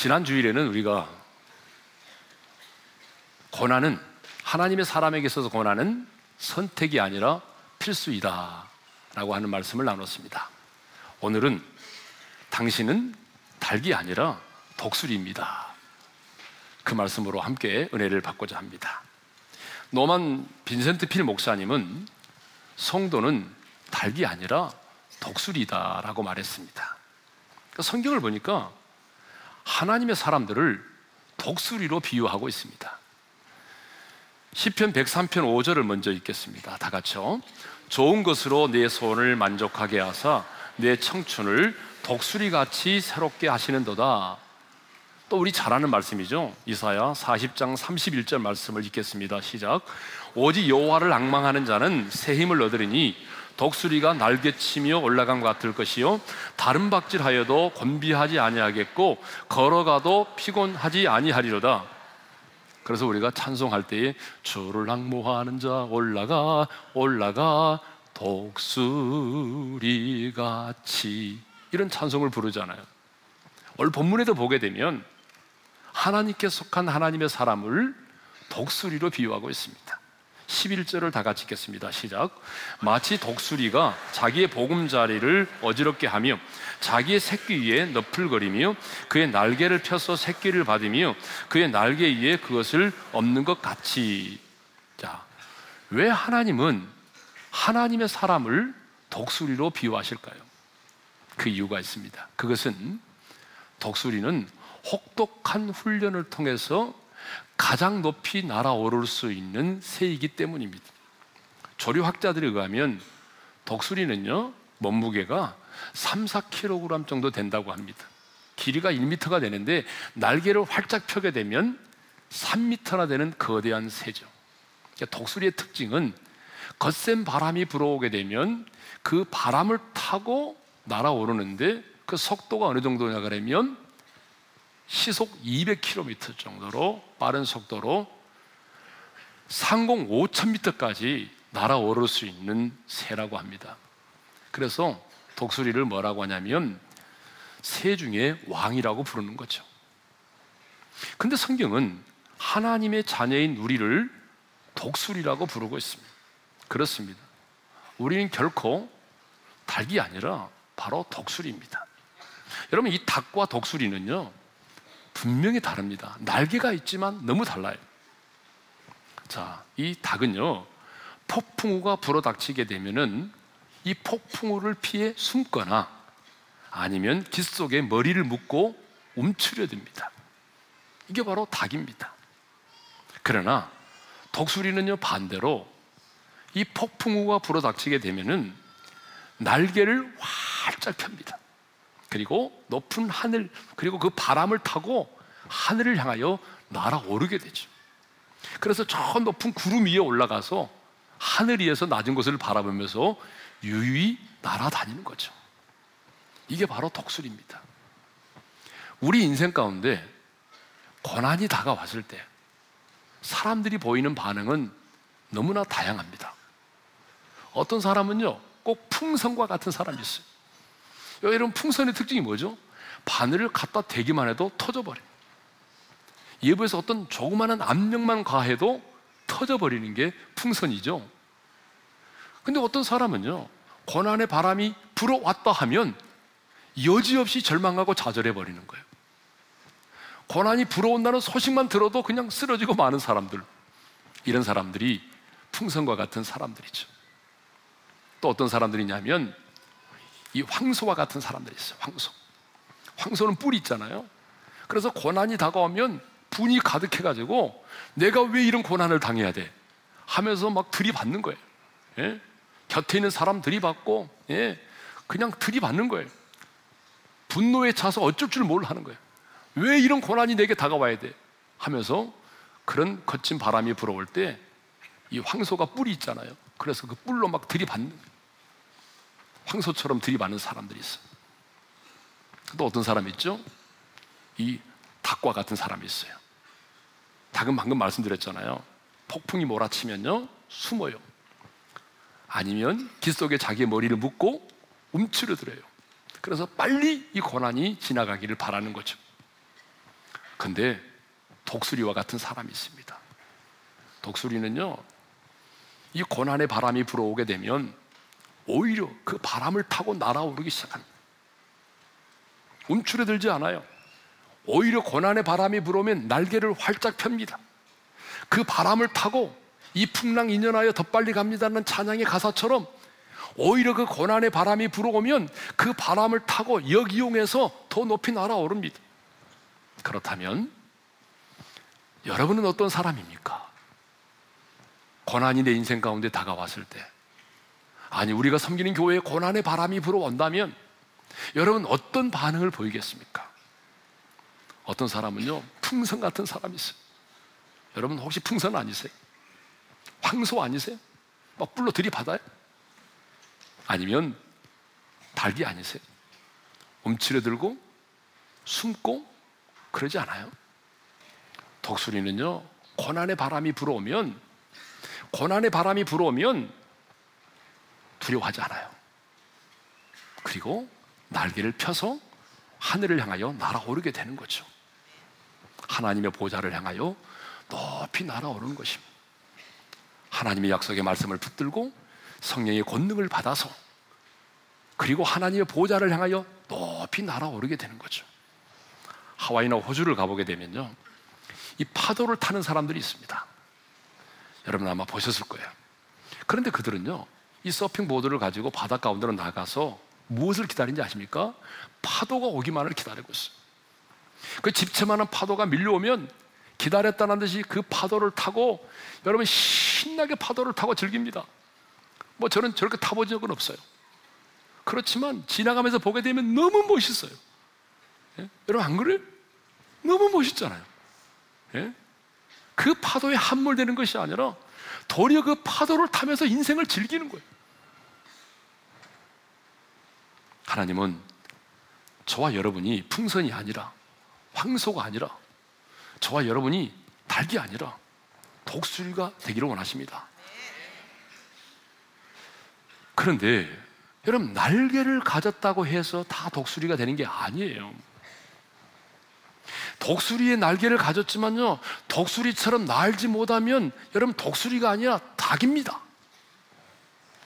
지난 주일에는 우리가 고난은 하나님의 사람에게 있어서 고난은 선택이 아니라 필수이다 라고 하는 말씀을 나눴습니다. 오늘은 당신은 닭이 아니라 독수리입니다. 그 말씀으로 함께 은혜를 받고자 합니다. 노만 빈센트 필 목사님은 성도는 닭이 아니라 독수리다라고 말했습니다. 그러니까 성경을 보니까 하나님의 사람들을 독수리로 비유하고 있습니다. 시편 103편 5절을 먼저 읽겠습니다. 다 같이요. 좋은 것으로 내 소원을 만족하게 하사 내 청춘을 독수리같이 새롭게 하시는도다. 또 우리 잘 아는 말씀이죠. 이사야 40장 31절 말씀을 읽겠습니다. 시작. 오직 여호와를 악망하는 자는 새 힘을 얻으리니 독수리가 날개치며 올라간 것 같을 것이요 다른 박질하여도 곤비하지 아니하겠고 걸어가도 피곤하지 아니하리로다. 그래서 우리가 찬송할 때에 주를 악모하는 자 올라가 올라가 독수리같이 이런 찬송을 부르잖아요. 오늘 본문에도 보게 되면 하나님께 속한 하나님의 사람을 독수리로 비유하고 있습니다. 11절을 다 같이 읽겠습니다. 시작. 마치 독수리가 자기의 보금자리를 어지럽게 하며 자기의 새끼 위에 너풀거리며 그의 날개를 펴서 새끼를 받으며 그의 날개 위에 그것을 없는 것 같이. 자, 왜 하나님은 하나님의 사람을 독수리로 비유하실까요? 그 이유가 있습니다. 그것은 독수리는 혹독한 훈련을 통해서 가장 높이 날아오를 수 있는 새이기 때문입니다. 조류학자들에 의하면 독수리는요, 몸무게가 3, 4kg 정도 된다고 합니다. 길이가 1m가 되는데 날개를 활짝 펴게 되면 3m나 되는 거대한 새죠. 그러니까 독수리의 특징은 거센 바람이 불어오게 되면 그 바람을 타고 날아오르는데 그 속도가 어느 정도냐 그러면 시속 200km 정도로 빠른 속도로 상공 5,000m까지 날아오를 수 있는 새라고 합니다. 그래서 독수리를 뭐라고 하냐면 새 중에 왕이라고 부르는 거죠. 근데 성경은 하나님의 자녀인 우리를 독수리라고 부르고 있습니다. 그렇습니다. 우리는 결코 닭이 아니라 바로 독수리입니다. 여러분, 이 닭과 독수리는요, 분명히 다릅니다. 날개가 있지만 너무 달라요. 자, 이 닭은요, 폭풍우가 불어닥치게 되면은 이 폭풍우를 피해 숨거나 아니면 깃 속에 머리를 묶고 움츠려 듭니다. 이게 바로 닭입니다. 그러나 독수리는요, 반대로 이 폭풍우가 불어닥치게 되면은 날개를 활짝 펴니다. 그리고 높은 하늘, 그리고 그 바람을 타고 하늘을 향하여 날아오르게 되죠. 그래서 저 높은 구름 위에 올라가서 하늘 위에서 낮은 곳을 바라보면서 유유히 날아다니는 거죠. 이게 바로 독수리입니다. 우리 인생 가운데 고난이 다가왔을 때 사람들이 보이는 반응은 너무나 다양합니다. 어떤 사람은요, 꼭 풍선과 같은 사람이 있어요. 여러분, 풍선의 특징이 뭐죠? 바늘을 갖다 대기만 해도 터져버려요. 예부에서 어떤 조그마한 압력만 가해도 터져버리는 게 풍선이죠. 근데 어떤 사람은요, 고난의 바람이 불어왔다 하면 여지없이 절망하고 좌절해버리는 거예요. 고난이 불어온다는 소식만 들어도 그냥 쓰러지고 마는 사람들. 이런 사람들이 풍선과 같은 사람들이죠. 또 어떤 사람들이냐면 이 황소와 같은 사람들이 있어요. 황소. 황소는 뿔이 있잖아요. 그래서 고난이 다가오면 분이 가득해가지고 내가 왜 이런 고난을 당해야 돼? 하면서 막 들이받는 거예요. 예? 곁에 있는 사람 들이받고, 예? 그냥 들이받는 거예요. 분노에 차서 어쩔 줄 모르는 거예요. 왜 이런 고난이 내게 다가와야 돼? 하면서 그런 거친 바람이 불어올 때 이 황소가 뿔이 있잖아요. 그래서 그 뿔로 막 들이받는 황소처럼 들이받는 사람들이 있어. 또 어떤 사람이 있죠? 이 닭과 같은 사람이 있어요. 닭은 방금 말씀드렸잖아요. 폭풍이 몰아치면요, 숨어요. 아니면 깃 속에 자기의 머리를 묶고 움츠러들어요. 그래서 빨리 이 고난이 지나가기를 바라는 거죠. 근데 독수리와 같은 사람이 있습니다. 독수리는요, 이 고난의 바람이 불어오게 되면 오히려 그 바람을 타고 날아오르기 시작합니다. 움츠러들지 않아요. 오히려 고난의 바람이 불어오면 날개를 활짝 펴니다. 그 바람을 타고 이 풍랑 인연하여 더 빨리 갑니다는 찬양의 가사처럼 오히려 그 고난의 바람이 불어오면 그 바람을 타고 역이용해서 더 높이 날아오릅니다. 그렇다면 여러분은 어떤 사람입니까? 고난이 내 인생 가운데 다가왔을 때 아니 우리가 섬기는 교회에 고난의 바람이 불어온다면 여러분 어떤 반응을 보이겠습니까? 어떤 사람은요 풍선 같은 사람이 있어요. 여러분 혹시 풍선 아니세요? 황소 아니세요? 막 불로 들이받아요? 아니면 닭이 아니세요? 움츠려들고 숨고 그러지 않아요? 독수리는요 고난의 바람이 불어오면 고난의 바람이 불어오면 두려워하지 않아요. 그리고 날개를 펴서 하늘을 향하여 날아오르게 되는 거죠. 하나님의 보좌를 향하여 높이 날아오르는 것입니다. 하나님의 약속의 말씀을 붙들고 성령의 권능을 받아서 그리고 하나님의 보좌를 향하여 높이 날아오르게 되는 거죠. 하와이나 호주를 가보게 되면요. 이 파도를 타는 사람들이 있습니다. 여러분 아마 보셨을 거예요. 그런데 그들은요, 이 서핑 보드를 가지고 바다 가운데로 나가서 무엇을 기다리는지 아십니까? 파도가 오기만을 기다리고 있어요. 그 집채만한 파도가 밀려오면 기다렸다는 듯이 그 파도를 타고 여러분 신나게 파도를 타고 즐깁니다. 뭐 저는 저렇게 타본 적은 없어요. 그렇지만 지나가면서 보게 되면 너무 멋있어요. 예? 여러분 안 그래요? 너무 멋있잖아요. 예? 그 파도에 함몰되는 것이 아니라 도리어 그 파도를 타면서 인생을 즐기는 거예요. 하나님은 저와 여러분이 풍선이 아니라 황소가 아니라 저와 여러분이 닭이 아니라 독수리가 되기를 원하십니다. 그런데 여러분 날개를 가졌다고 해서 다 독수리가 되는 게 아니에요. 독수리의 날개를 가졌지만요, 독수리처럼 날지 못하면 여러분 독수리가 아니라 닭입니다.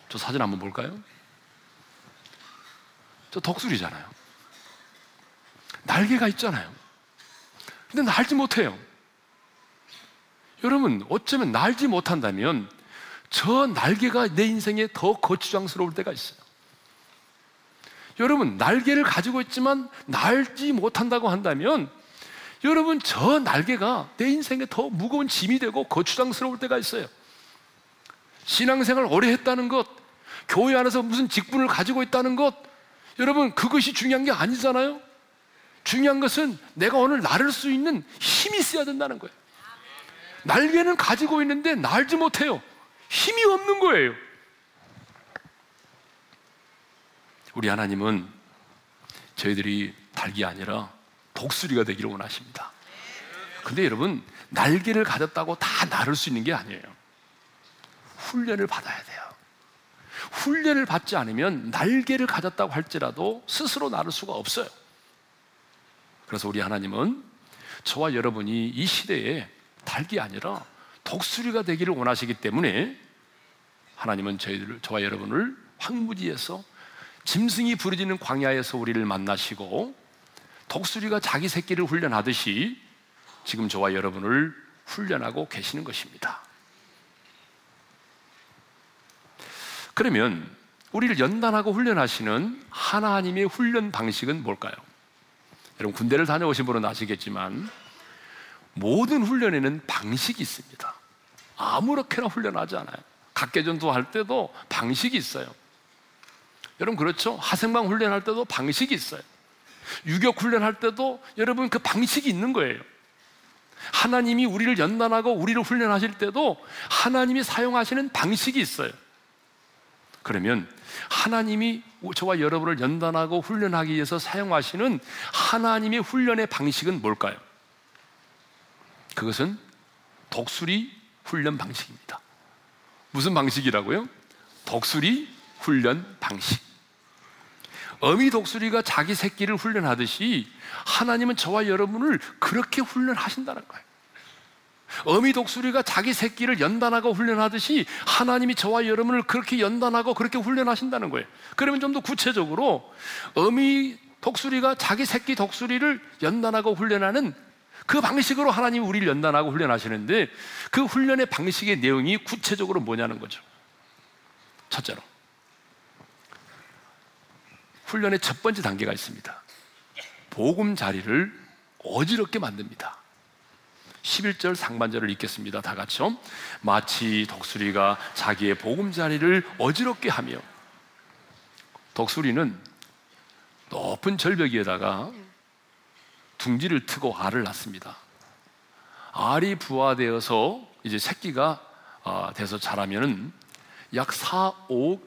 저 사진 한번 볼까요? 저 독수리잖아요. 날개가 있잖아요. 근데 날지 못해요. 여러분, 어쩌면 날지 못한다면 저 날개가 내 인생에 더 거추장스러울 때가 있어요. 여러분, 날개를 가지고 있지만 날지 못한다고 한다면 여러분 저 날개가 내 인생에 더 무거운 짐이 되고 거추장스러울 때가 있어요. 신앙생활 오래 했다는 것, 교회 안에서 무슨 직분을 가지고 있다는 것, 여러분 그것이 중요한 게 아니잖아요. 중요한 것은 내가 오늘 나를 수 있는 힘이 있어야 된다는 거예요. 날개는 가지고 있는데 날지 못해요. 힘이 없는 거예요. 우리 하나님은 저희들이 닭이 아니라 독수리가 되기를 원하십니다. 근데 여러분, 날개를 가졌다고 다 나를 수 있는 게 아니에요. 훈련을 받아야 돼요. 훈련을 받지 않으면 날개를 가졌다고 할지라도 스스로 나를 수가 없어요. 그래서 우리 하나님은 저와 여러분이 이 시대에 닭이 아니라 독수리가 되기를 원하시기 때문에 하나님은 저희들 저와 여러분을 황무지에서 짐승이 부르짖는 광야에서 우리를 만나시고 독수리가 자기 새끼를 훈련하듯이 지금 저와 여러분을 훈련하고 계시는 것입니다. 그러면 우리를 연단하고 훈련하시는 하나님의 훈련 방식은 뭘까요? 여러분 군대를 다녀오신 분은 아시겠지만 모든 훈련에는 방식이 있습니다. 아무렇게나 훈련하지 않아요. 각계전투 할 때도 방식이 있어요. 여러분 그렇죠? 하생방 훈련할 때도 방식이 있어요. 유격 훈련할 때도 여러분 그 방식이 있는 거예요. 하나님이 우리를 연단하고 우리를 훈련하실 때도 하나님이 사용하시는 방식이 있어요. 그러면 하나님이 저와 여러분을 연단하고 훈련하기 위해서 사용하시는 하나님의 훈련의 방식은 뭘까요? 그것은 독수리 훈련 방식입니다. 무슨 방식이라고요? 독수리 훈련 방식. 어미 독수리가 자기 새끼를 훈련하듯이 하나님은 저와 여러분을 그렇게 훈련하신다는 거예요. 어미 독수리가 자기 새끼를 연단하고 훈련하듯이 하나님이 저와 여러분을 그렇게 연단하고 그렇게 훈련하신다는 거예요. 그러면 좀 더 구체적으로 어미 독수리가 자기 새끼 독수리를 연단하고 훈련하는 그 방식으로 하나님이 우리를 연단하고 훈련하시는데 그 훈련의 방식의 내용이 구체적으로 뭐냐는 거죠. 첫째로 훈련의 첫 번째 단계가 있습니다. 보금자리를 어지럽게 만듭니다. 11절 상반절을 읽겠습니다. 다 같이요. 마치 독수리가 자기의 보금자리를 어지럽게 하며 독수리는 높은 절벽에다가 둥지를 트고 알을 낳습니다. 알이 부화되어서 이제 새끼가 어, 돼서 자라면은 약 4, 5,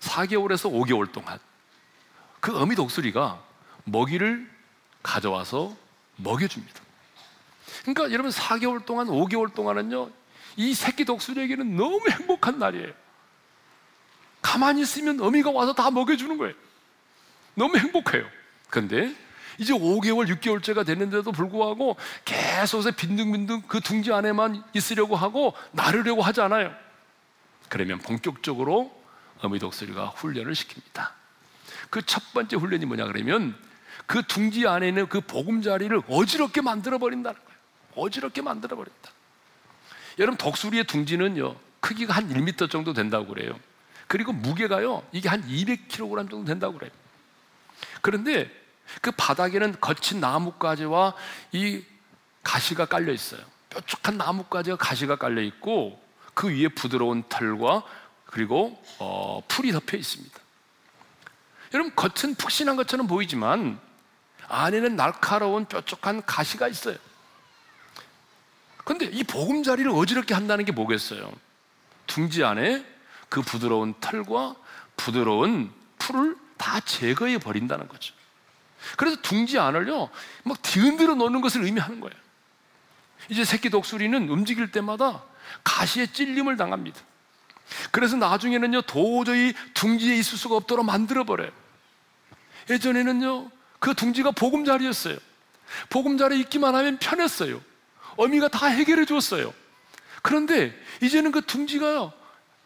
4개월에서 5개월 동안 그 어미 독수리가 먹이를 가져와서 먹여줍니다. 그러니까 여러분 4개월 동안, 5개월 동안은요, 이 새끼 독수리에게는 너무 행복한 날이에요. 가만히 있으면 어미가 와서 다 먹여주는 거예요. 너무 행복해요. 근데 이제 5개월, 6개월째가 됐는데도 불구하고 계속 빈둥빈둥 그 둥지 안에만 있으려고 하고 나르려고 하지 않아요. 그러면 본격적으로 어미 독수리가 훈련을 시킵니다. 그 첫 번째 훈련이 뭐냐 그러면 그 둥지 안에 있는 그 보금자리를 어지럽게 만들어 버린다는 거예요. 어지럽게 만들어 버린다. 여러분 독수리의 둥지는요 크기가 한 1m 정도 된다고 그래요. 그리고 무게가요 이게 한 200kg 정도 된다고 그래요. 그런데 그 바닥에는 거친 나뭇가지와 이 가시가 깔려 있어요. 뾰족한 나뭇가지와 가시가 깔려 있고 그 위에 부드러운 털과 그리고 어, 풀이 덮여 있습니다. 여러분 겉은 푹신한 것처럼 보이지만 안에는 날카로운 뾰족한 가시가 있어요. 근데 이 보금자리를 어지럽게 한다는 게 뭐겠어요? 둥지 안에 그 부드러운 털과 부드러운 풀을 다 제거해 버린다는 거죠. 그래서 둥지 안을요, 막 뒤흔들어 놓는 것을 의미하는 거예요. 이제 새끼 독수리는 움직일 때마다 가시에 찔림을 당합니다. 그래서 나중에는요, 도저히 둥지에 있을 수가 없도록 만들어버려요. 예전에는요, 그 둥지가 보금자리였어요. 보금자리에 있기만 하면 편했어요. 어미가 다 해결해 주었어요. 그런데 이제는 그 둥지가요,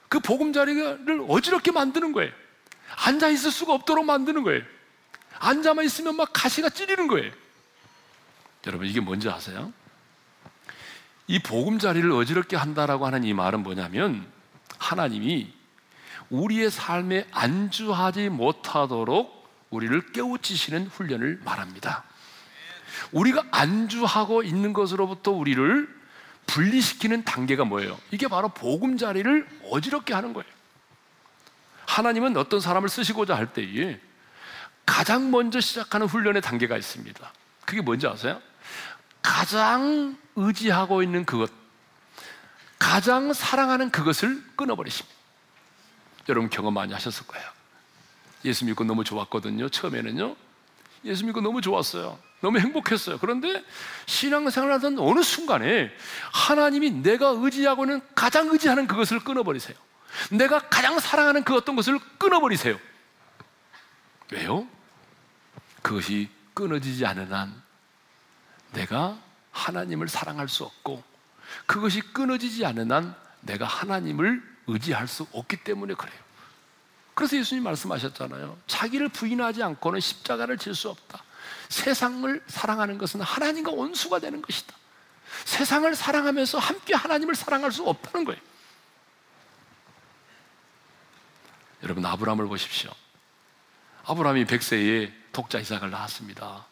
그 보금자리를 어지럽게 만드는 거예요. 앉아 있을 수가 없도록 만드는 거예요. 앉아만 있으면 막 가시가 찌르는 거예요. 여러분, 이게 뭔지 아세요? 이 보금자리를 어지럽게 한다라고 하는 이 말은 뭐냐면 하나님이 우리의 삶에 안주하지 못하도록 우리를 깨우치시는 훈련을 말합니다. 우리가 안주하고 있는 것으로부터 우리를 분리시키는 단계가 뭐예요? 이게 바로 보금자리를 어지럽게 하는 거예요. 하나님은 어떤 사람을 쓰시고자 할 때에 가장 먼저 시작하는 훈련의 단계가 있습니다. 그게 뭔지 아세요? 가장 의지하고 있는 그것, 가장 사랑하는 그것을 끊어버리십니다. 여러분 경험 많이 하셨을 거예요. 예수 믿고 너무 좋았거든요. 처음에는요. 예수 믿고 너무 좋았어요. 너무 행복했어요. 그런데 신앙생활 하던 어느 순간에 하나님이 내가 의지하고 는 가장 의지하는 그것을 끊어버리세요. 내가 가장 사랑하는 그 어떤 것을 끊어버리세요. 왜요? 그것이 끊어지지 않은 한 내가 하나님을 사랑할 수 없고 그것이 끊어지지 않은 한 내가 하나님을 의지할 수 없기 때문에 그래요. 그래서 예수님 말씀하셨잖아요. 자기를 부인하지 않고는 십자가를 질 수 없다. 세상을 사랑하는 것은 하나님과 원수가 되는 것이다. 세상을 사랑하면서 함께 하나님을 사랑할 수 없다는 거예요. 여러분 아브라함을 보십시오. 아브라함이 100세에 독자 이삭을 낳았습니다.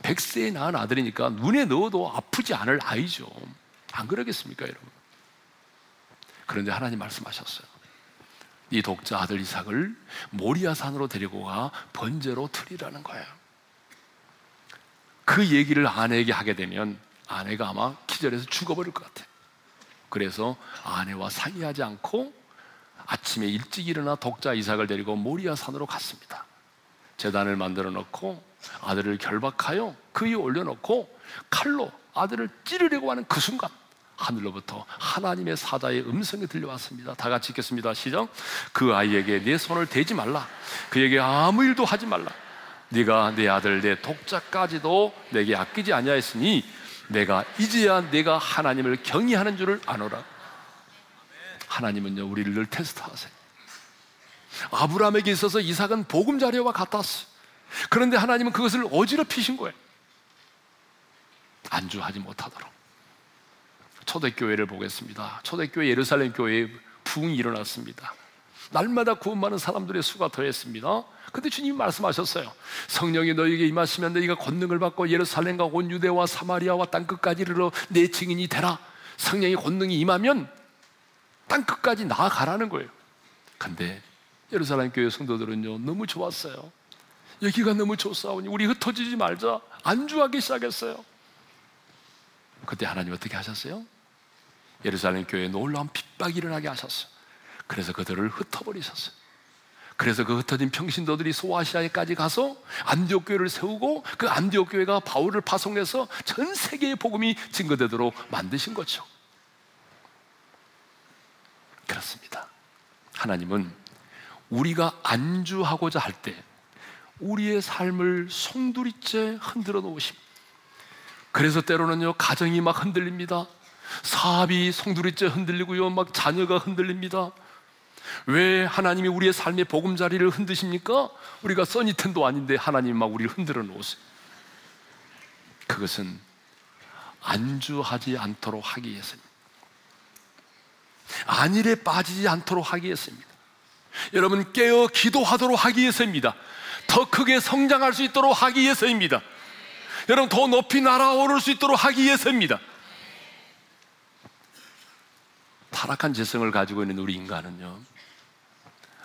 100세에 낳은 아들이니까 눈에 넣어도 아프지 않을 아이죠. 안 그러겠습니까, 여러분? 그런데 하나님 말씀하셨어요. 이 독자 아들 이삭을 모리아산으로 데리고 가 번제로 틀이라는 거예요. 그 얘기를 아내에게 하게 되면 아내가 아마 기절해서 죽어버릴 것 같아요. 그래서 아내와 상의하지 않고 아침에 일찍 일어나 독자 이삭을 데리고 모리아 산으로 갔습니다. 재단을 만들어 놓고 아들을 결박하여 그 위에 올려놓고 칼로 아들을 찌르려고 하는 그 순간 하늘로부터 하나님의 사자의 음성이 들려왔습니다. 다 같이 읽겠습니다. 시작. 그 아이에게 내 손을 대지 말라. 그에게 아무 일도 하지 말라. 네가 내 아들 내 독자까지도 내게 아끼지 아니하였으니 내가 이제야 내가 하나님을 경외하는 줄을 아노라. 하나님은요 우리를 늘 테스트하세요. 아브라함에게 있어서 이삭은 보금자리와 같았어. 그런데 하나님은 그것을 어지럽히신 거예요. 안주하지 못하도록. 초대교회를 보겠습니다. 초대교회 예루살렘 교회에 부흥이 일어났습니다. 날마다 구원 많은 사람들의 수가 더했습니다. 근데 주님이 말씀하셨어요. 성령이 너에게 임하시면 너희가 권능을 받고 예루살렘과 온 유대와 사마리아와 땅 끝까지 이르러 내 증인이 되라. 성령의 권능이 임하면 땅 끝까지 나아가라는 거예요. 근데 예루살렘 교회 성도들은요 너무 좋았어요. 여기가 너무 좋사오니 우리 흩어지지 말자 안주하기 시작했어요. 그때 하나님 어떻게 하셨어요? 예루살렘 교회에 놀라운 핍박이 일어나게 하셨어요. 그래서 그들을 흩어버리셨어요. 그래서 그 흩어진 평신도들이 소아시아에까지 가서 안디옥 교회를 세우고 그 안디옥 교회가 바울을 파송해서 전 세계의 복음이 증거되도록 만드신 거죠. 그렇습니다. 하나님은 우리가 안주하고자 할 때 우리의 삶을 송두리째 흔들어 놓으십니다. 그래서 때로는요, 가정이 막 흔들립니다. 사업이 송두리째 흔들리고요, 막 자녀가 흔들립니다. 왜 하나님이 우리의 삶의 보금자리를 흔드십니까? 우리가 써니텐도 아닌데 하나님 막 우리를 흔들어 놓으세요. 그것은 안주하지 않도록 하기 위해서입니다. 안일에 빠지지 않도록 하기 위해서입니다. 여러분 깨어 기도하도록 하기 위해서입니다. 더 크게 성장할 수 있도록 하기 위해서입니다. 여러분 더 높이 날아오를 수 있도록 하기 위해서입니다. 타락한 재성을 가지고 있는 우리 인간은요,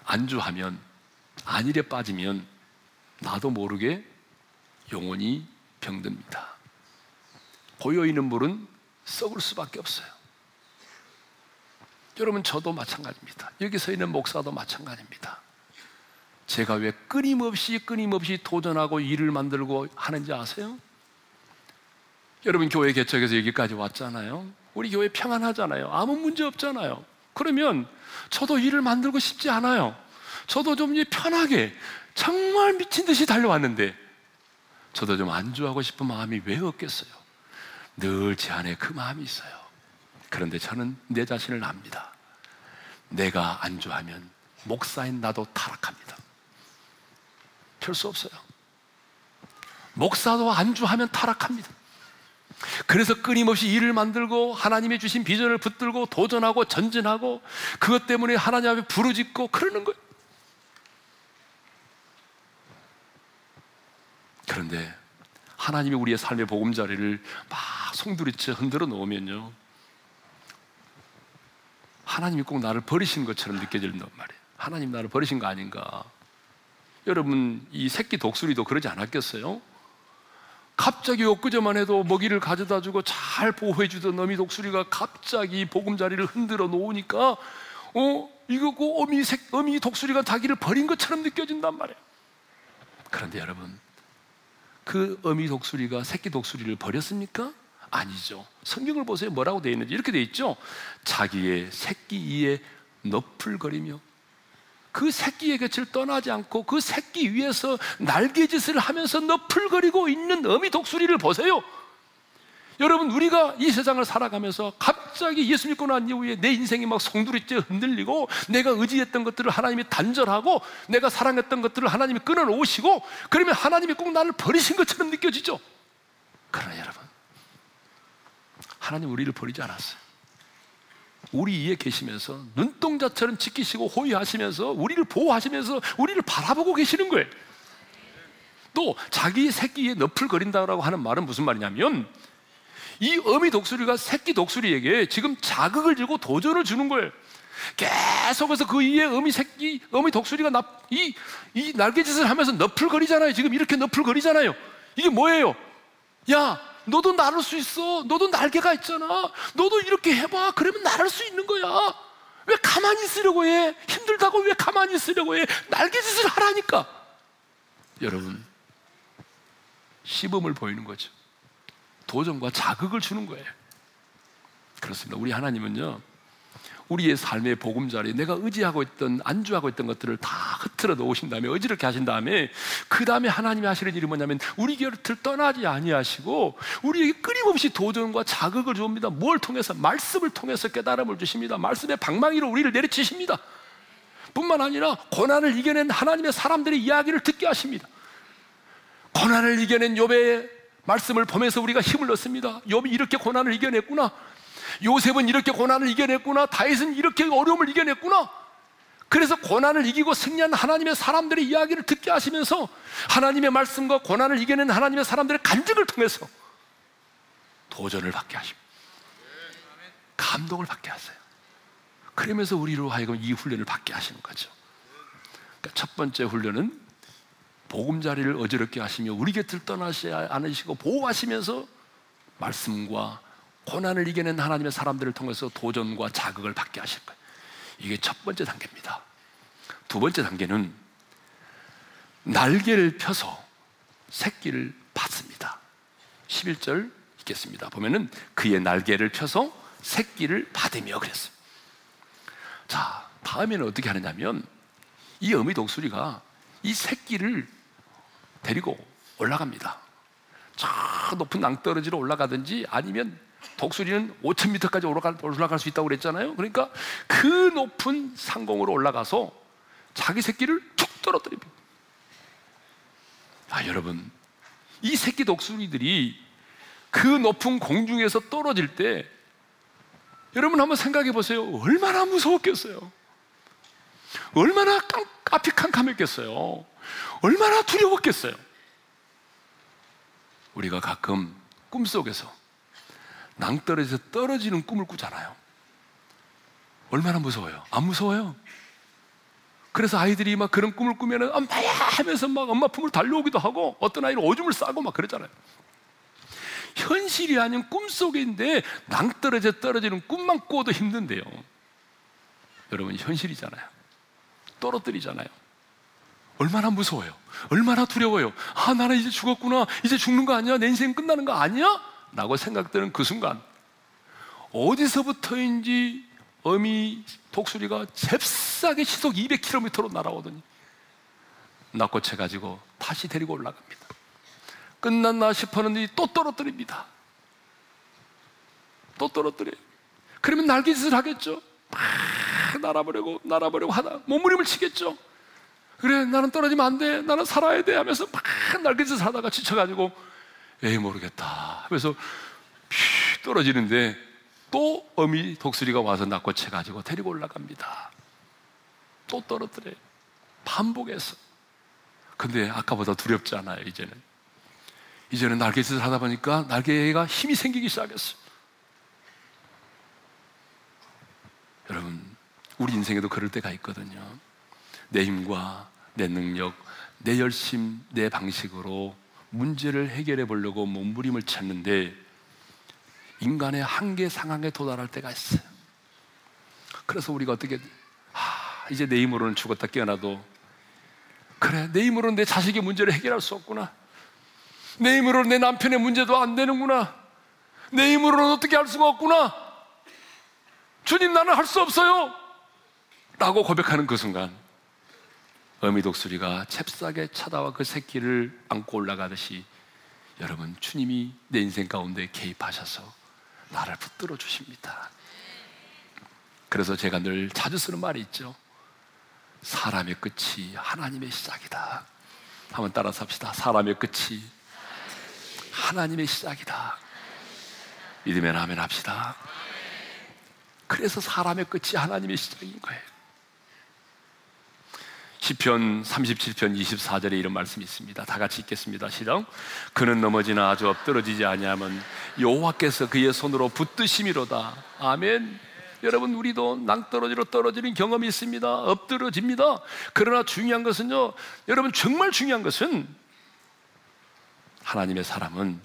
안주하면, 안일에 빠지면, 나도 모르게 영혼이 병듭니다. 고여 있는 물은 썩을 수밖에 없어요. 여러분, 저도 마찬가지입니다. 여기 서 있는 목사도 마찬가지입니다. 제가 왜 끊임없이 끊임없이 도전하고 일을 만들고 하는지 아세요? 여러분 교회 개척해서 여기까지 왔잖아요. 우리 교회 평안하잖아요. 아무 문제 없잖아요. 그러면 저도 일을 만들고 싶지 않아요. 저도 좀 편하게 정말 미친 듯이 달려왔는데 저도 좀 안주하고 싶은 마음이 왜 없겠어요? 늘 제 안에 그 마음이 있어요. 그런데 저는 내 자신을 압니다. 내가 안주하면 목사인 나도 타락합니다. 별 수 없어요. 목사도 안주하면 타락합니다. 그래서 끊임없이 일을 만들고 하나님이 주신 비전을 붙들고 도전하고 전진하고 그것 때문에 하나님 앞에 부르짖고 그러는 거예요. 그런데 하나님이 우리의 삶의 보금자리를 막 송두리째 흔들어 놓으면요. 하나님이 꼭 나를 버리신 것처럼 느껴진단 말이에요. 하나님 나를 버리신 거 아닌가. 여러분, 이 새끼 독수리도 그러지 않았겠어요? 갑자기 엊그제만 해도 먹이를 가져다 주고 잘 보호해 주던 어미 독수리가 갑자기 보금자리를 흔들어 놓으니까 어 이거 그 어미 색 어미 독수리가 자기를 버린 것처럼 느껴진단 말이에요. 그런데 여러분 그 어미 독수리가 새끼 독수리를 버렸습니까? 아니죠. 성경을 보세요. 뭐라고 되어 있는지 이렇게 되어 있죠. 자기의 새끼 이에 너풀거리며 그 새끼의 곁을 떠나지 않고 그 새끼 위에서 날개짓을 하면서 너풀거리고 있는 어미 독수리를 보세요. 여러분 우리가 이 세상을 살아가면서 갑자기 예수 믿고 난 이후에 내 인생이 막 송두리째 흔들리고 내가 의지했던 것들을 하나님이 단절하고 내가 사랑했던 것들을 하나님이 끊어놓으시고 그러면 하나님이 꼭 나를 버리신 것처럼 느껴지죠. 그러나 여러분 하나님 우리를 버리지 않았어요. 우리 위에 계시면서 눈동자처럼 지키시고 호위하시면서 우리를 보호하시면서 우리를 바라보고 계시는 거예요. 또 자기 새끼에 너풀거린다고 하는 말은 무슨 말이냐면 이 어미 독수리가 새끼 독수리에게 지금 자극을 주고 도전을 주는 거예요. 계속해서 그 위에 어미 새끼, 어미 독수리가 나, 이, 이 날개짓을 하면서 너풀거리잖아요. 지금 이렇게 너풀거리잖아요. 이게 뭐예요? 야, 너도 날을 수 있어. 너도 날개가 있잖아. 너도 이렇게 해봐. 그러면 날을 수 있는 거야. 왜 가만히 있으려고 해? 힘들다고 왜 가만히 있으려고 해? 날개짓을 하라니까. 여러분, 시범을 보이는 거죠. 도전과 자극을 주는 거예요. 그렇습니다. 우리 하나님은요. 우리의 삶의 보금자리, 내가 의지하고 있던, 안주하고 있던 것들을 다 흐트러 놓으신 다음에, 어지럽게 하신 다음에, 그 다음에 하나님이 하시는 일이 뭐냐면, 우리 곁을 떠나지 아니하시고, 우리에게 끊임없이 도전과 자극을 줍니다. 뭘 통해서? 말씀을 통해서 깨달음을 주십니다. 말씀의 방망이로 우리를 내리치십니다. 뿐만 아니라, 고난을 이겨낸 하나님의 사람들의 이야기를 듣게 하십니다. 고난을 이겨낸 욥의 말씀을 보면서 우리가 힘을 얻습니다. 욥이 이렇게 고난을 이겨냈구나. 요셉은 이렇게 고난을 이겨냈구나. 다윗은 이렇게 어려움을 이겨냈구나. 그래서 고난을 이기고 승리한 하나님의 사람들의 이야기를 듣게 하시면서 하나님의 말씀과 고난을 이겨낸 하나님의 사람들의 간증을 통해서 도전을 받게 하십니다. 감동을 받게 하세요. 그러면서 우리로 하여금 이 훈련을 받게 하시는 거죠. 그러니까 첫 번째 훈련은 보금자리를 어지럽게 하시며 우리 곁을 떠나지 않으시고 보호하시면서 말씀과 고난을 이겨낸 하나님의 사람들을 통해서 도전과 자극을 받게 하실 거예요. 이게 첫 번째 단계입니다. 두 번째 단계는 날개를 펴서 새끼를 받습니다. 11절 읽겠습니다. 보면은 그의 날개를 펴서 새끼를 받으며 그랬어요. 자, 다음에는 어떻게 하느냐면 이 어미 독수리가 이 새끼를 데리고 올라갑니다. 저 높은 낭떠러지로 올라가든지 아니면 독수리는 5,000m까지 올라갈, 올라갈 수 있다고 그랬잖아요. 그러니까 그 높은 상공으로 올라가서 자기 새끼를 툭 떨어뜨립니다. 아, 여러분. 이 새끼 독수리들이 그 높은 공중에서 떨어질 때 여러분 한번 생각해 보세요. 얼마나 무서웠겠어요. 얼마나 깜, 앞이 캄캄했겠어요. 얼마나 두려웠겠어요. 우리가 가끔 꿈속에서 낭떠러지에서 떨어지는 꿈을 꾸잖아요. 얼마나 무서워요? 안 무서워요? 그래서 아이들이 막 그런 꿈을 꾸면은 엄마야 하면서 막 엄마 품을 달려오기도 하고 어떤 아이는 오줌을 싸고 막 그러잖아요. 현실이 아닌 꿈속인데 낭떠러져 떨어지는 꿈만 꿔도 힘든데요. 여러분 현실이잖아요. 떨어뜨리잖아요. 얼마나 무서워요. 얼마나 두려워요. 아, 나는 이제 죽었구나. 이제 죽는 거 아니야? 내 인생 끝나는 거 아니야? 라고 생각되는 그 순간, 어디서부터인지 어미 독수리가 잽싸게 시속 200km로 날아오더니, 낚고채 가지고 다시 데리고 올라갑니다. 끝났나 싶었는데 또 떨어뜨립니다. 또 떨어뜨려요. 그러면 날개짓을 하겠죠. 막 날아버리고, 날아버리고 하다 몸부림을 치겠죠. 그래, 나는 떨어지면 안 돼. 나는 살아야 돼. 하면서 막 날개짓을 하다가 지쳐가지고, 에이, 모르겠다. 하면서 피 떨어지는데 또 어미 독수리가 와서 낚고채 가지고 데리고 올라갑니다. 또 떨어뜨려요. 반복해서. 근데 아까보다 두렵지 않아요, 이제는. 이제는 날개짓을 하다 보니까 날개가 힘이 생기기 시작했어요. 여러분, 우리 인생에도 그럴 때가 있거든요. 내 힘과 내 능력, 내 열심, 내 방식으로 문제를 해결해 보려고 몸부림을 찾는데 인간의 한계 상황에 도달할 때가 있어요. 그래서 우리가 어떻게 아, 이제 내 힘으로는 죽었다 깨어나도 그래 내 힘으로는 내 자식의 문제를 해결할 수 없구나. 내 힘으로는 내 남편의 문제도 안 되는구나. 내 힘으로는 어떻게 할 수가 없구나. 주님 나는 할 수 없어요. 라고 고백하는 그 순간 어미 독수리가 잽싸게 찾아와 그 새끼를 안고 올라가듯이 여러분 주님이 내 인생 가운데 개입하셔서 나를 붙들어 주십니다. 그래서 제가 늘 자주 쓰는 말이 있죠. 사람의 끝이 하나님의 시작이다. 한번 따라서 합시다. 사람의 끝이 하나님의 시작이다. 믿으면 하면 합시다. 그래서 사람의 끝이 하나님의 시작인 거예요. 시편 37편 24절에 이런 말씀이 있습니다. 다 같이 읽겠습니다. 시작. 그는 넘어지나 아주 엎드러지지 아니하면 여호와께서 그의 손으로 붙드심이로다. 아멘. 여러분 우리도 낭떠러지로 떨어지는 경험이 있습니다. 엎드러집니다. 그러나 중요한 것은요. 여러분 정말 중요한 것은 하나님의 사람은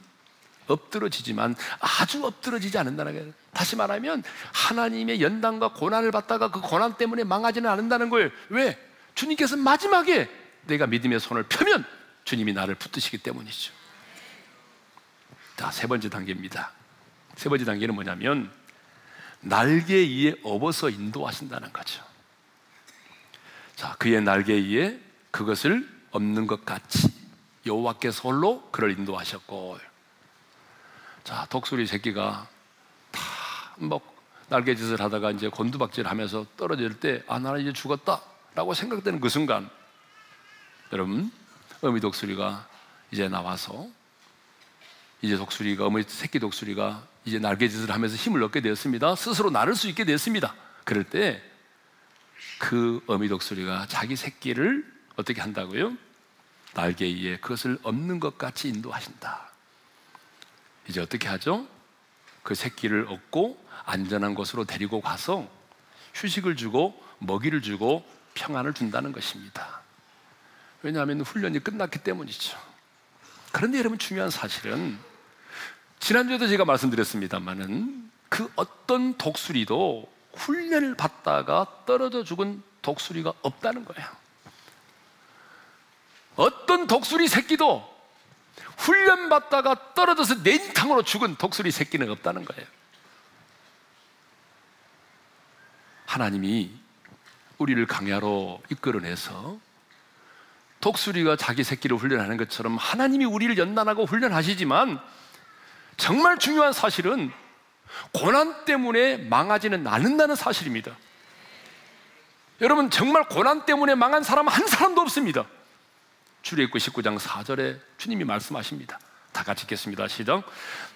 엎드러지지만 아주 엎드러지지 않는다는 거예요. 다시 말하면 하나님의 연단과 고난을 받다가 그 고난 때문에 망하지는 않는다는 거예요. 왜? 주님께서 마지막에 내가 믿음의 손을 펴면 주님이 나를 붙드시기 때문이죠. 자, 세 번째 단계입니다. 세 번째 단계는 뭐냐면 날개 위에 업어서 인도하신다는 거죠. 자, 그의 날개 위에 그것을 없는 것 같이 여호와께서 홀로 그를 인도하셨고 자, 독수리 새끼가 다뭐 날개짓을 하다가 이제 곤두박질 하면서 떨어질 때 아, 나는 이제 죽었다 라고 생각되는 그 순간 여러분, 어미 독수리가 이제 나와서 이제 독수리가 어미 새끼 독수리가 이제 날개짓을 하면서 힘을 얻게 되었습니다. 스스로 나를 수 있게 되었습니다. 그럴 때 그 어미 독수리가 자기 새끼를 어떻게 한다고요? 날개 위에 그것을 없는 것 같이 인도하신다. 이제 어떻게 하죠? 그 새끼를 얻고 안전한 곳으로 데리고 가서 휴식을 주고 먹이를 주고 평안을 준다는 것입니다. 왜냐하면 훈련이 끝났기 때문이죠. 그런데 여러분 중요한 사실은 지난주에도 제가 말씀드렸습니다만은 그 어떤 독수리도 훈련을 받다가 떨어져 죽은 독수리가 없다는 거예요. 어떤 독수리 새끼도 훈련 받다가 떨어져서 냉탕으로 죽은 독수리 새끼는 없다는 거예요. 하나님이 우리를 강야로 이끌어내서 독수리가 자기 새끼를 훈련하는 것처럼 하나님이 우리를 연단하고 훈련하시지만 정말 중요한 사실은 고난 때문에 망하지는 않는다는 사실입니다. 여러분 정말 고난 때문에 망한 사람 한 사람도 없습니다. 출애굽 19장 4절에 주님이 말씀하십니다. 다 같이 읽겠습니다. 시작.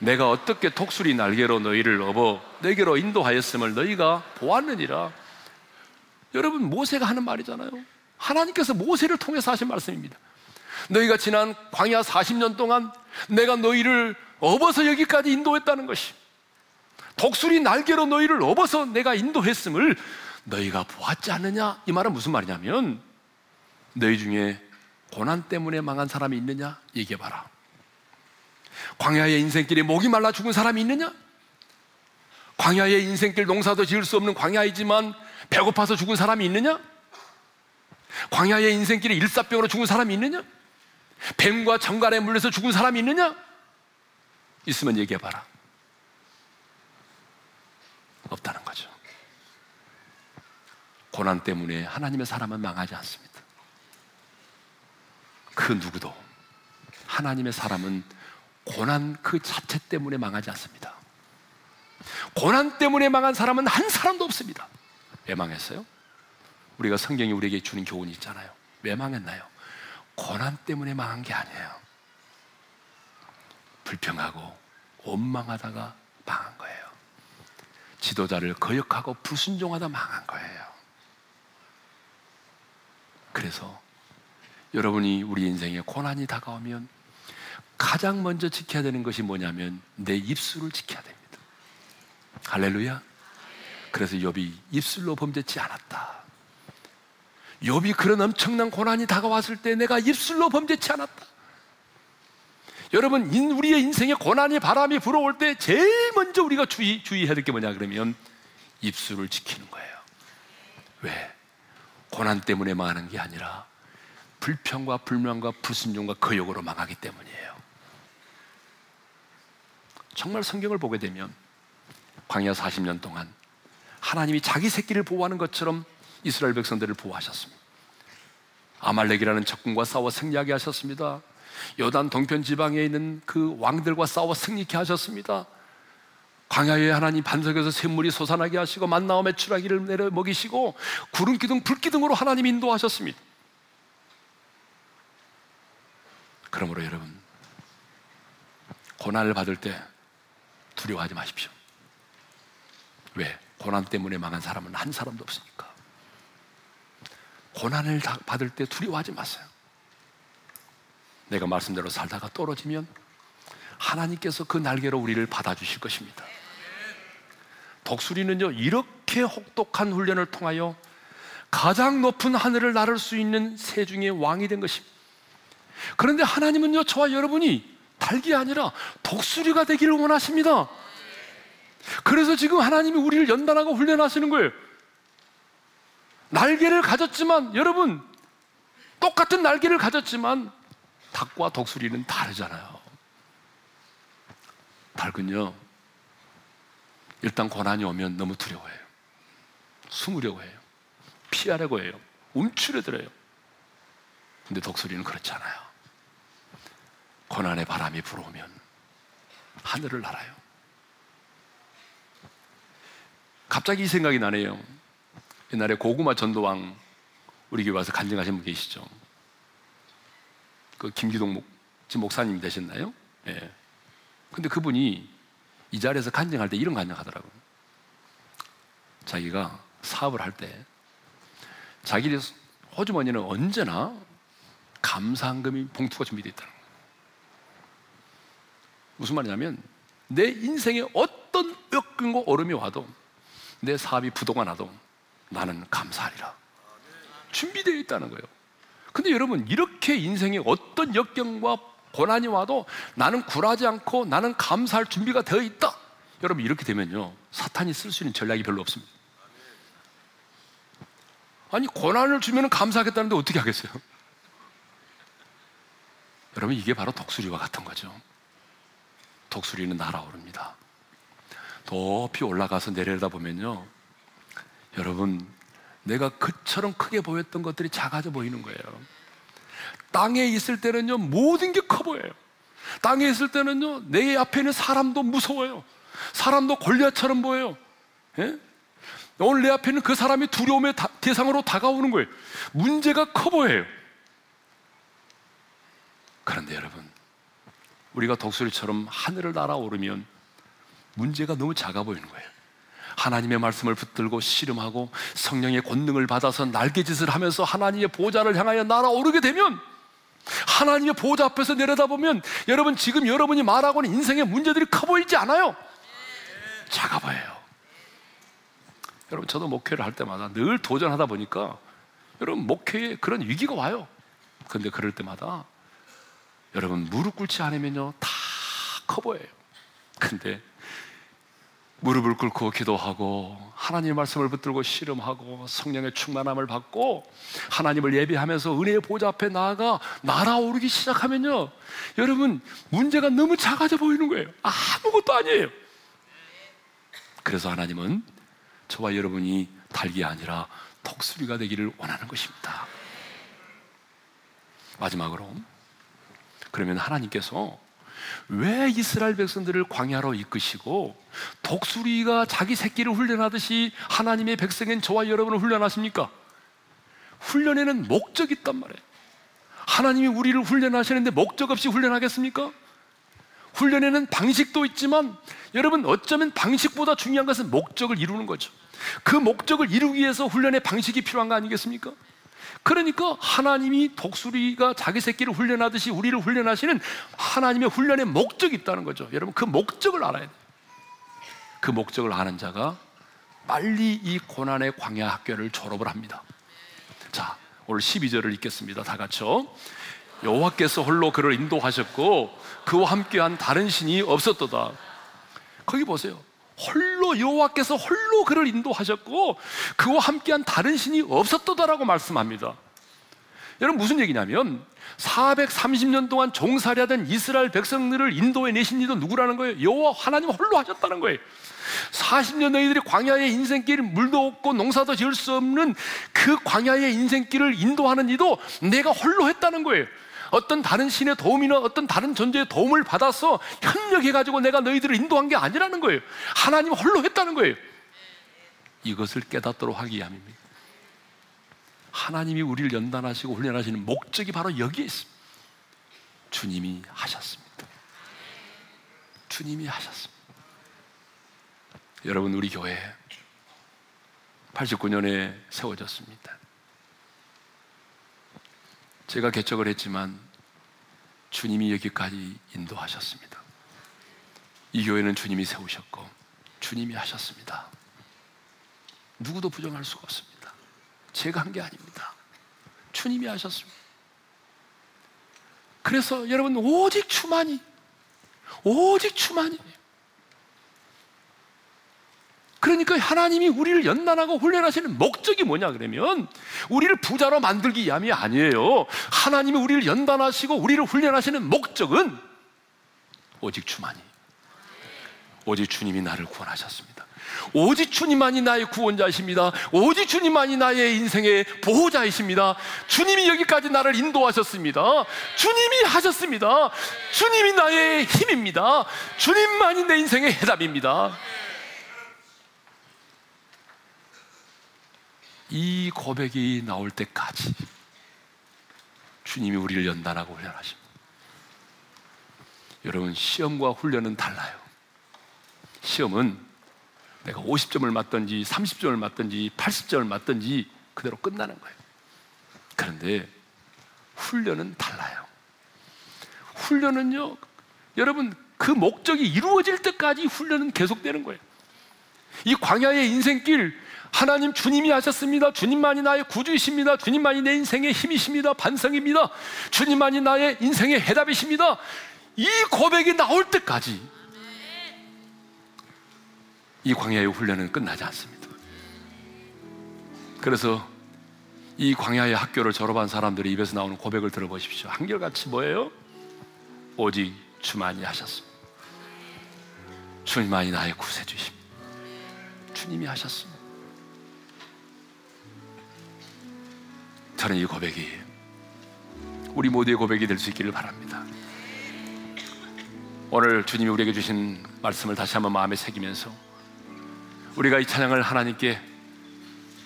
내가 어떻게 독수리 날개로 너희를 업어 내게로 인도하였음을 너희가 보았느니라. 여러분 모세가 하는 말이잖아요. 하나님께서 모세를 통해서 하신 말씀입니다. 너희가 지난 광야 40년 동안 내가 너희를 업어서 여기까지 인도했다는 것이 독수리 날개로 너희를 업어서 내가 인도했음을 너희가 보았지 않느냐? 이 말은 무슨 말이냐면 너희 중에 고난 때문에 망한 사람이 있느냐? 얘기해 봐라. 광야의 인생길에 목이 말라 죽은 사람이 있느냐? 광야의 인생길 농사도 지을 수 없는 광야이지만 배고파서 죽은 사람이 있느냐? 광야의 인생길에 일사병으로 죽은 사람이 있느냐? 뱀과 정갈에 물려서 죽은 사람이 있느냐? 있으면 얘기해봐라. 없다는 거죠. 고난 때문에 하나님의 사람은 망하지 않습니다. 그 누구도 하나님의 사람은 고난 그 자체 때문에 망하지 않습니다. 고난 때문에 망한 사람은 한 사람도 없습니다. 왜 망했어요? 우리가 성경이 우리에게 주는 교훈이 있잖아요. 왜 망했나요? 고난 때문에 망한 게 아니에요. 불평하고 원망하다가 망한 거예요. 지도자를 거역하고 불순종하다 망한 거예요. 그래서 여러분이 우리 인생에 고난이 다가오면 가장 먼저 지켜야 되는 것이 뭐냐면 내 입술을 지켜야 됩니다. 할렐루야. 그래서 욥이 입술로 범죄치 않았다. 욥이 그런 엄청난 고난이 다가왔을 때 내가 입술로 범죄치 않았다. 여러분, 우리의 인생에 고난이 바람이 불어올 때 제일 먼저 우리가 주의, 주의해야 될 게 뭐냐 그러면 입술을 지키는 거예요. 왜? 고난 때문에 망하는 게 아니라 불평과 불만과 불순종과 거역으로 망하기 때문이에요. 정말 성경을 보게 되면 광야 40년 동안 하나님이 자기 새끼를 보호하는 것처럼 이스라엘 백성들을 보호하셨습니다. 아말렉이라는 적군과 싸워 승리하게 하셨습니다. 요단 동편 지방에 있는 그 왕들과 싸워 승리케 하셨습니다. 광야에 하나님 반석에서 샘물이 솟아나게 하시고 만나와 매출하기를 내려 먹이시고 구름 기둥 불 기둥으로 하나님 인도하셨습니다. 그러므로 여러분 고난을 받을 때 두려워하지 마십시오. 왜? 고난 때문에 망한 사람은 한 사람도 없으니까. 고난을 받을 때 두려워하지 마세요. 내가 말씀대로 살다가 떨어지면 하나님께서 그 날개로 우리를 받아주실 것입니다. 독수리는요, 이렇게 혹독한 훈련을 통하여 가장 높은 하늘을 나를 수 있는 새 중에 왕이 된 것입니다. 그런데 하나님은요, 저와 여러분이 달기 아니라 독수리가 되기를 원하십니다. 그래서 지금 하나님이 우리를 연단하고 훈련하시는 거예요. 날개를 가졌지만 여러분 똑같은 날개를 가졌지만 닭과 독수리는 다르잖아요. 닭은요 일단 고난이 오면 너무 두려워해요. 숨으려고 해요. 피하려고 해요. 움츠려들어요. 근데 독수리는 그렇지 않아요. 고난의 바람이 불어오면 하늘을 날아요. 갑자기 이 생각이 나네요. 옛날에 고구마 전도왕 우리 교회 와서 간증하신 분 계시죠? 그 김기동 목, 지금 목사님 되셨나요? 예. 네. 근데 그분이 이 자리에서 간증할 때 이런 간증 하더라고요. 자기가 사업을 할 때 자기 호주머니는 언제나 감사한금이 봉투가 준비되어 있다는 거예요. 무슨 말이냐면 내 인생에 어떤 역근과 얼음이 와도 내 사업이 부도가 나도 나는 감사하리라. 준비되어 있다는 거예요. 근데 여러분 이렇게 인생에 어떤 역경과 고난이 와도 나는 굴하지 않고 나는 감사할 준비가 되어 있다. 여러분 이렇게 되면요 사탄이 쓸 수 있는 전략이 별로 없습니다. 아니 고난을 주면 감사하겠다는데 어떻게 하겠어요? 여러분 이게 바로 독수리와 같은 거죠. 독수리는 날아오릅니다. 높이 올라가서 내려다 보면요. 여러분 내가 그처럼 크게 보였던 것들이 작아져 보이는 거예요. 땅에 있을 때는요, 모든 게 커 보여요. 땅에 있을 때는요, 내 앞에 있는 사람도 무서워요. 사람도 골리앗처럼 보여요. 예? 오늘 내 앞에 있는 그 사람이 두려움의 대상으로 다가오는 거예요. 문제가 커 보여요. 그런데 여러분, 우리가 독수리처럼 하늘을 날아오르면 문제가 너무 작아 보이는 거예요. 하나님의 말씀을 붙들고 씨름하고 성령의 권능을 받아서 날개짓을 하면서 하나님의 보좌를 향하여 날아오르게 되면 하나님의 보좌 앞에서 내려다보면 여러분 지금 여러분이 말하고 있는 인생의 문제들이 커 보이지 않아요. 작아 보여요. 여러분 저도 목회를 할 때마다 늘 도전하다 보니까 여러분 목회에 그런 위기가 와요. 근데 그럴 때마다 여러분 무릎 꿇지 않으면요 다 커 보여요. 근데 무릎을 꿇고 기도하고 하나님의 말씀을 붙들고 씨름하고 성령의 충만함을 받고 하나님을 예배하면서 은혜의 보좌 앞에 나아가 날아오르기 시작하면요. 여러분 문제가 너무 작아져 보이는 거예요. 아무것도 아니에요. 그래서 하나님은 저와 여러분이 달기 아니라 턱수리가 되기를 원하는 것입니다. 마지막으로 그러면 하나님께서 왜 이스라엘 백성들을 광야로 이끄시고 독수리가 자기 새끼를 훈련하듯이 하나님의 백성인 저와 여러분을 훈련하십니까? 훈련에는 목적이 있단 말이에요. 하나님이 우리를 훈련하시는데 목적 없이 훈련하겠습니까? 훈련에는 방식도 있지만 여러분 어쩌면 방식보다 중요한 것은 목적을 이루는 거죠. 그 목적을 이루기 위해서 훈련의 방식이 필요한 거 아니겠습니까? 그러니까 하나님이 독수리가 자기 새끼를 훈련하듯이 우리를 훈련하시는 하나님의 훈련의 목적이 있다는 거죠. 여러분 그 목적을 알아야 돼요. 그 목적을 아는 자가 빨리 이 고난의 광야 학교를 졸업을 합니다. 자, 오늘 12절을 읽겠습니다. 다 같이요. 여호와께서 홀로 그를 인도하셨고 그와 함께한 다른 신이 없었도다. 거기 보세요. 홀로 여호와께서 홀로 그를 인도하셨고 그와 함께한 다른 신이 없었다라고 말씀합니다. 여러분 무슨 얘기냐면 430년 동안 종살이하던 이스라엘 백성들을 인도해 내신 이도 누구라는 거예요? 여호와 하나님 홀로 하셨다는 거예요. 40년 너희들이 광야의 인생길 물도 없고 농사도 지을 수 없는 그 광야의 인생길을 인도하는 이도 내가 홀로 했다는 거예요. 어떤 다른 신의 도움이나 어떤 다른 존재의 도움을 받아서 협력해가지고 내가 너희들을 인도한 게 아니라는 거예요. 하나님 홀로 했다는 거예요. 이것을 깨닫도록 하기 위함입니다. 하나님이 우리를 연단하시고 훈련하시는 목적이 바로 여기에 있습니다. 주님이 하셨습니다. 주님이 하셨습니다. 여러분, 우리 교회 89년에 세워졌습니다. 제가 개척을 했지만 주님이 여기까지 인도하셨습니다. 이 교회는 주님이 세우셨고 주님이 하셨습니다. 누구도 부정할 수가 없습니다. 제가 한 게 아닙니다. 주님이 하셨습니다. 그래서 여러분 오직 주만이 오직 주만이 그러니까 하나님이 우리를 연단하고 훈련하시는 목적이 뭐냐 그러면 우리를 부자로 만들기 위함이 아니에요. 하나님이 우리를 연단하시고 우리를 훈련하시는 목적은 오직 주만이 오직 주님이 나를 구원하셨습니다. 오직 주님만이 나의 구원자이십니다. 오직 주님만이 나의 인생의 보호자이십니다. 주님이 여기까지 나를 인도하셨습니다. 주님이 하셨습니다. 주님이 나의 힘입니다. 주님만이 내 인생의 해답입니다. 이 고백이 나올 때까지 주님이 우리를 연단하고 훈련하십니다. 여러분, 시험과 훈련은 달라요. 시험은 내가 50점을 맞든지 30점을 맞든지 80점을 맞든지 그대로 끝나는 거예요. 그런데 훈련은 달라요. 훈련은요, 여러분, 그 목적이 이루어질 때까지 훈련은 계속되는 거예요. 이 광야의 인생길, 하나님 주님이 하셨습니다. 주님만이 나의 구주이십니다. 주님만이 내 인생의 힘이십니다. 반성입니다. 주님만이 나의 인생의 해답이십니다. 이 고백이 나올 때까지 이 광야의 훈련은 끝나지 않습니다. 그래서 이 광야의 학교를 졸업한 사람들의 입에서 나오는 고백을 들어보십시오. 한결같이 뭐예요? 오직 주만이 하셨습니다. 주님만이 나의 구세주십니다. 주님이 하셨습니다. 저는 이 고백이 우리 모두의 고백이 될 수 있기를 바랍니다. 오늘 주님이 우리에게 주신 말씀을 다시 한번 마음에 새기면서 우리가 이 찬양을 하나님께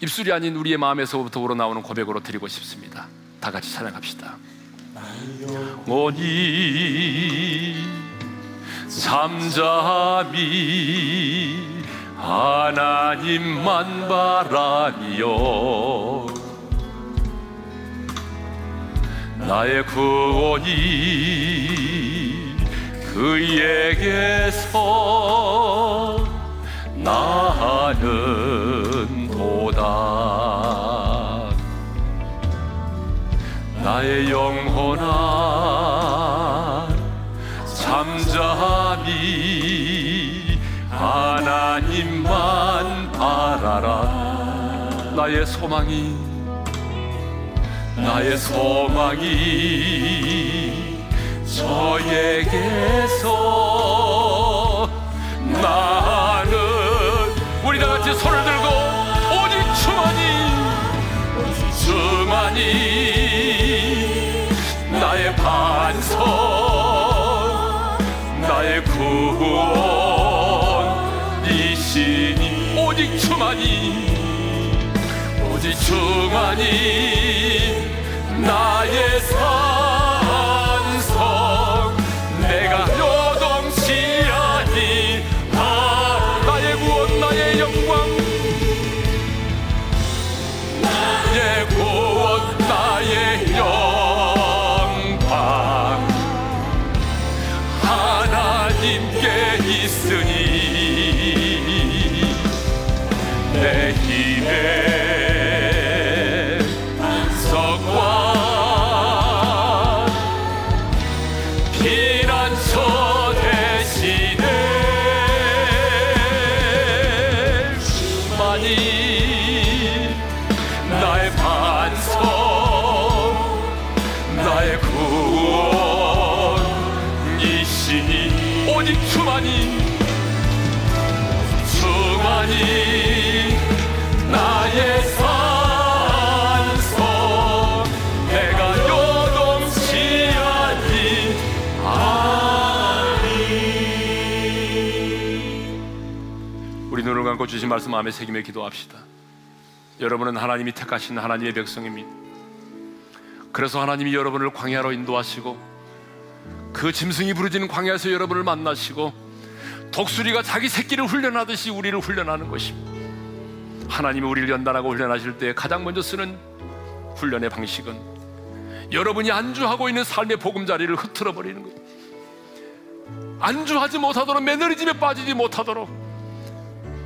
입술이 아닌 우리의 마음에서부터 우러나오는 고백으로 드리고 싶습니다. 다 같이 찬양합시다. 오니 잠잠히 하나님만 바라니 나의 구원이 그에게서 나는 도다. 나의 영혼아 잠잠히 하나님만 바라라. 나의 소망이 나의 소망이 저에게서 나는 우리 다 같이 손을 들고 오직 주만이 오직 주만이 나의 반석 나의 구원이시니 오직 주만이 오직 주만이 나의 우리 눈을 감고 주신 말씀 마음에 새기며 기도합시다. 여러분은 하나님이 택하신 하나님의 백성입니다. 그래서 하나님이 여러분을 광야로 인도하시고 그 짐승이 부르짖는 광야에서 여러분을 만나시고 독수리가 자기 새끼를 훈련하듯이 우리를 훈련하는 것입니다. 하나님이 우리를 연단하고 훈련하실 때 가장 먼저 쓰는 훈련의 방식은 여러분이 안주하고 있는 삶의 보금자리를 흐트러 버리는 거예요. 안주하지 못하도록 매너리즘에 빠지지 못하도록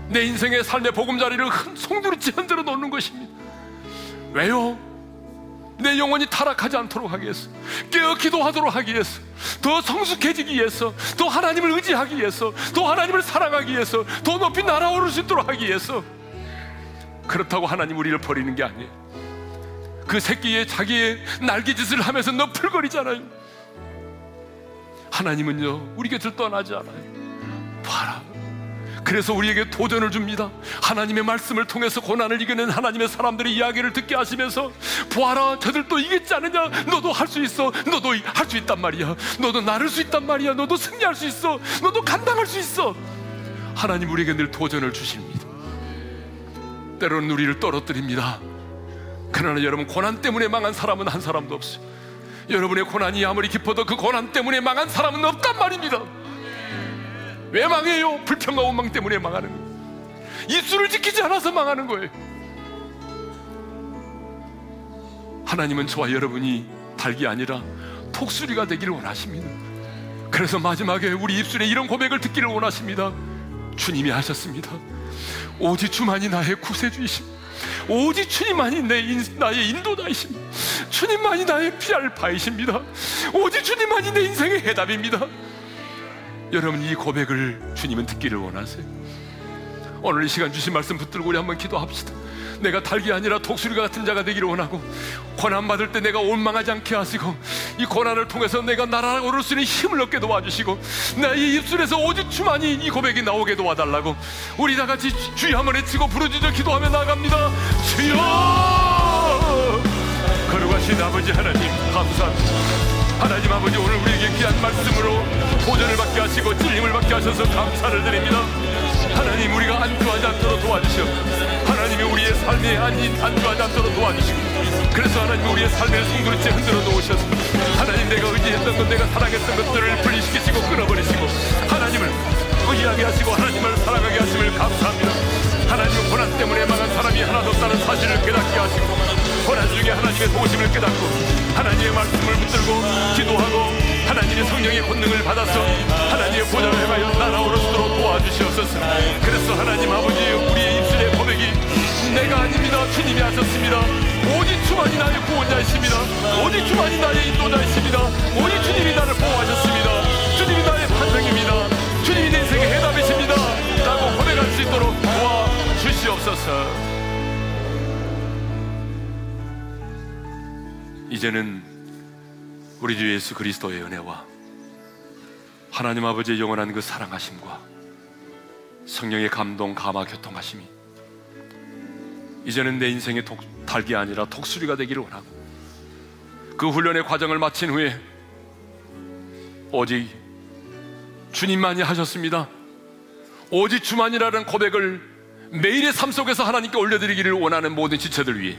내 인생의 삶의 보금자리를 송두리째 흔들어 놓는 것입니다. 왜요? 내 영혼이 타락하지 않도록 하기 위해서 깨어 기도하도록 하기 위해서 더 성숙해지기 위해서 더 하나님을 의지하기 위해서 더 하나님을 사랑하기 위해서 더 높이 날아오를 수 있도록 하기 위해서. 그렇다고 하나님 우리를 버리는 게 아니에요. 그 새끼의 자기의 날개짓을 하면서 너풀거리잖아요. 하나님은요 우리 곁을 떠나지 않아요. 봐라 그래서 우리에게 도전을 줍니다. 하나님의 말씀을 통해서 고난을 이겨낸 하나님의 사람들의 이야기를 듣게 하시면서 보아라 저들도 이겼지 않느냐? 너도 할 수 있어. 너도 할 수 있단 말이야. 너도 나를 수 있단 말이야. 너도 승리할 수 있어. 너도 감당할 수 있어. 하나님 우리에게 늘 도전을 주십니다. 때로는 우리를 떨어뜨립니다. 그러나 여러분 고난 때문에 망한 사람은 한 사람도 없어요. 여러분의 고난이 아무리 깊어도 그 고난 때문에 망한 사람은 없단 말입니다 왜 망해요? 불평과 원망 때문에 망하는 거예요. 입술을 지키지 않아서 망하는 거예요. 하나님은 저와 여러분이 달기 아니라 톡수리가 되기를 원하십니다. 그래서 마지막에 우리 입술에 이런 고백을 듣기를 원하십니다. 주님이 하셨습니다. 오직 주만이 나의 구세주이심. 오직 주님만이 내 인, 나의 인도자이심. 주님만이 나의 피할 바이십니다. 오직 주님만이 내 인생의 해답입니다. 여러분 이 고백을 주님은 듣기를 원하세요. 오늘 이 시간 주신 말씀 붙들고 우리 한번 기도합시다. 내가 달기 아니라 독수리 같은 자가 되기를 원하고 고난 받을 때 내가 원망하지 않게 하시고 이 고난을 통해서 내가 날아 오를 수 있는 힘을 얻게 도와주시고 나의 입술에서 오직 주만이 이 고백이 나오게 도와달라고 우리 다 같이 주여 한번 외치고 부르짖어 기도하며 나갑니다 주여 거룩하신 아버지 하나님 감사합니다 하나님 아버지 오늘 우리에게 귀한 말씀으로 도전을 받게 하시고 찔림을 받게 하셔서 감사를 드립니다. 하나님 우리가 안주하지 않도록 도와주시오 하나님이 우리의 삶에 안주하지 않도록 도와주시고 그래서 하나님 우리의 삶의 송두리째 흔들어 놓으셔서 하나님 내가 의지했던 것 내가 사랑했던 것들을 분리시키시고 끊어버리시고 하나님을 의지하게 하시고 하나님을 사랑하게 하심을 감사합니다. 하나님은 고난 때문에 망한 사람이 하나도 없다는 사실을 깨닫게 하시고 고난 중에 하나님의 도우심을 깨닫고 하나님의 말씀을 붙들고 기도하고 하나님의 성령의 권능을 받아서 하나님의 보좌를 행하여 날아오를 수 있도록 도와주시옵소서. 그래서 하나님 아버지 우리의 입술의 고백이 내가 아닙니다. 주님이 하셨습니다. 오직 주만이 나의 구원자이십니다. 오직 주만이 나의 인도자이십니다. 오직 주님이 나를 보호하셨습니다. 주님이 나의 판정입니다. 주님이 내 인생의 해답이십니다. 라고 고백할 수 있도록 도와주시옵소서 이제는 우리 주 예수 그리스도의 은혜와 하나님 아버지의 영원한 그 사랑하심과 성령의 감동, 감화, 교통하심이 이제는 내 인생의 독, 달기 아니라 독수리가 되기를 원하고 그 훈련의 과정을 마친 후에 오직 주님만이 하셨습니다. 오직 주만이라는 고백을 매일의 삶 속에서 하나님께 올려드리기를 원하는 모든 지체들 위해